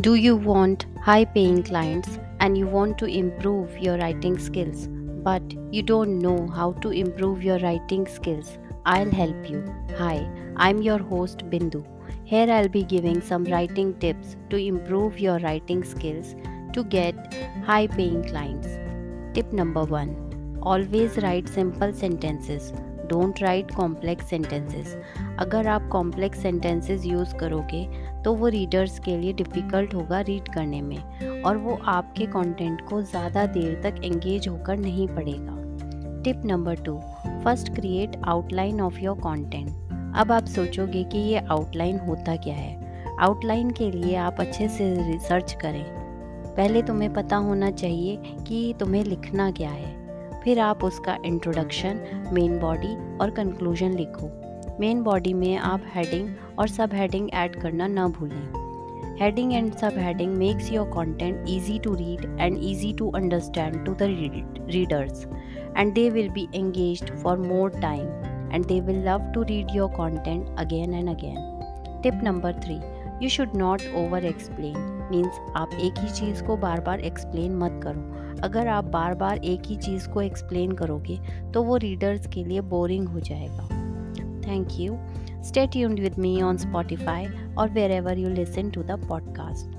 Do you want high paying clients and you want to improve your writing skills, but you don't know how to improve your writing skills? I'll help you. Hi, I'm your host Bindu. Here I'll be giving some writing tips to improve your writing skills to get high paying clients. Tip number 1 Always write simple sentences. Don't write complex sentences अगर आप complex sentences use करोगे तो वो readers के लिए difficult होगा read करने में और वो आपके कंटेंट को ज़्यादा देर तक एंगेज होकर नहीं पड़ेगा tip number two first create outline of your content अब आप सोचोगे कि ये आउटलाइन होता क्या है? आउटलाइन के लिए आप अच्छे से रिसर्च करें। पहले तुम्हें पता होना चाहिए कि तुम्हें लिखना क्या है। फिर आप उसका इंट्रोडक्शन मेन बॉडी और कंक्लूजन लिखो। मेन बॉडी में आप हेडिंग और सब हेडिंग ऐड करना ना भूलें। Heading and sub heading makes your content easy to read and easy to understand to the readers and they will be engaged for more time and they will love to read your content again and again tip number three you should not over explain means आप एक ही चीज़ को बार बार explain मत करो। अगर आप बार बार एक ही चीज़ को explain करोगे तो वो रीडर्स के लिए बोरिंग हो जाएगा। Thank you. Stay tuned with me on Spotify or wherever you listen to the podcast.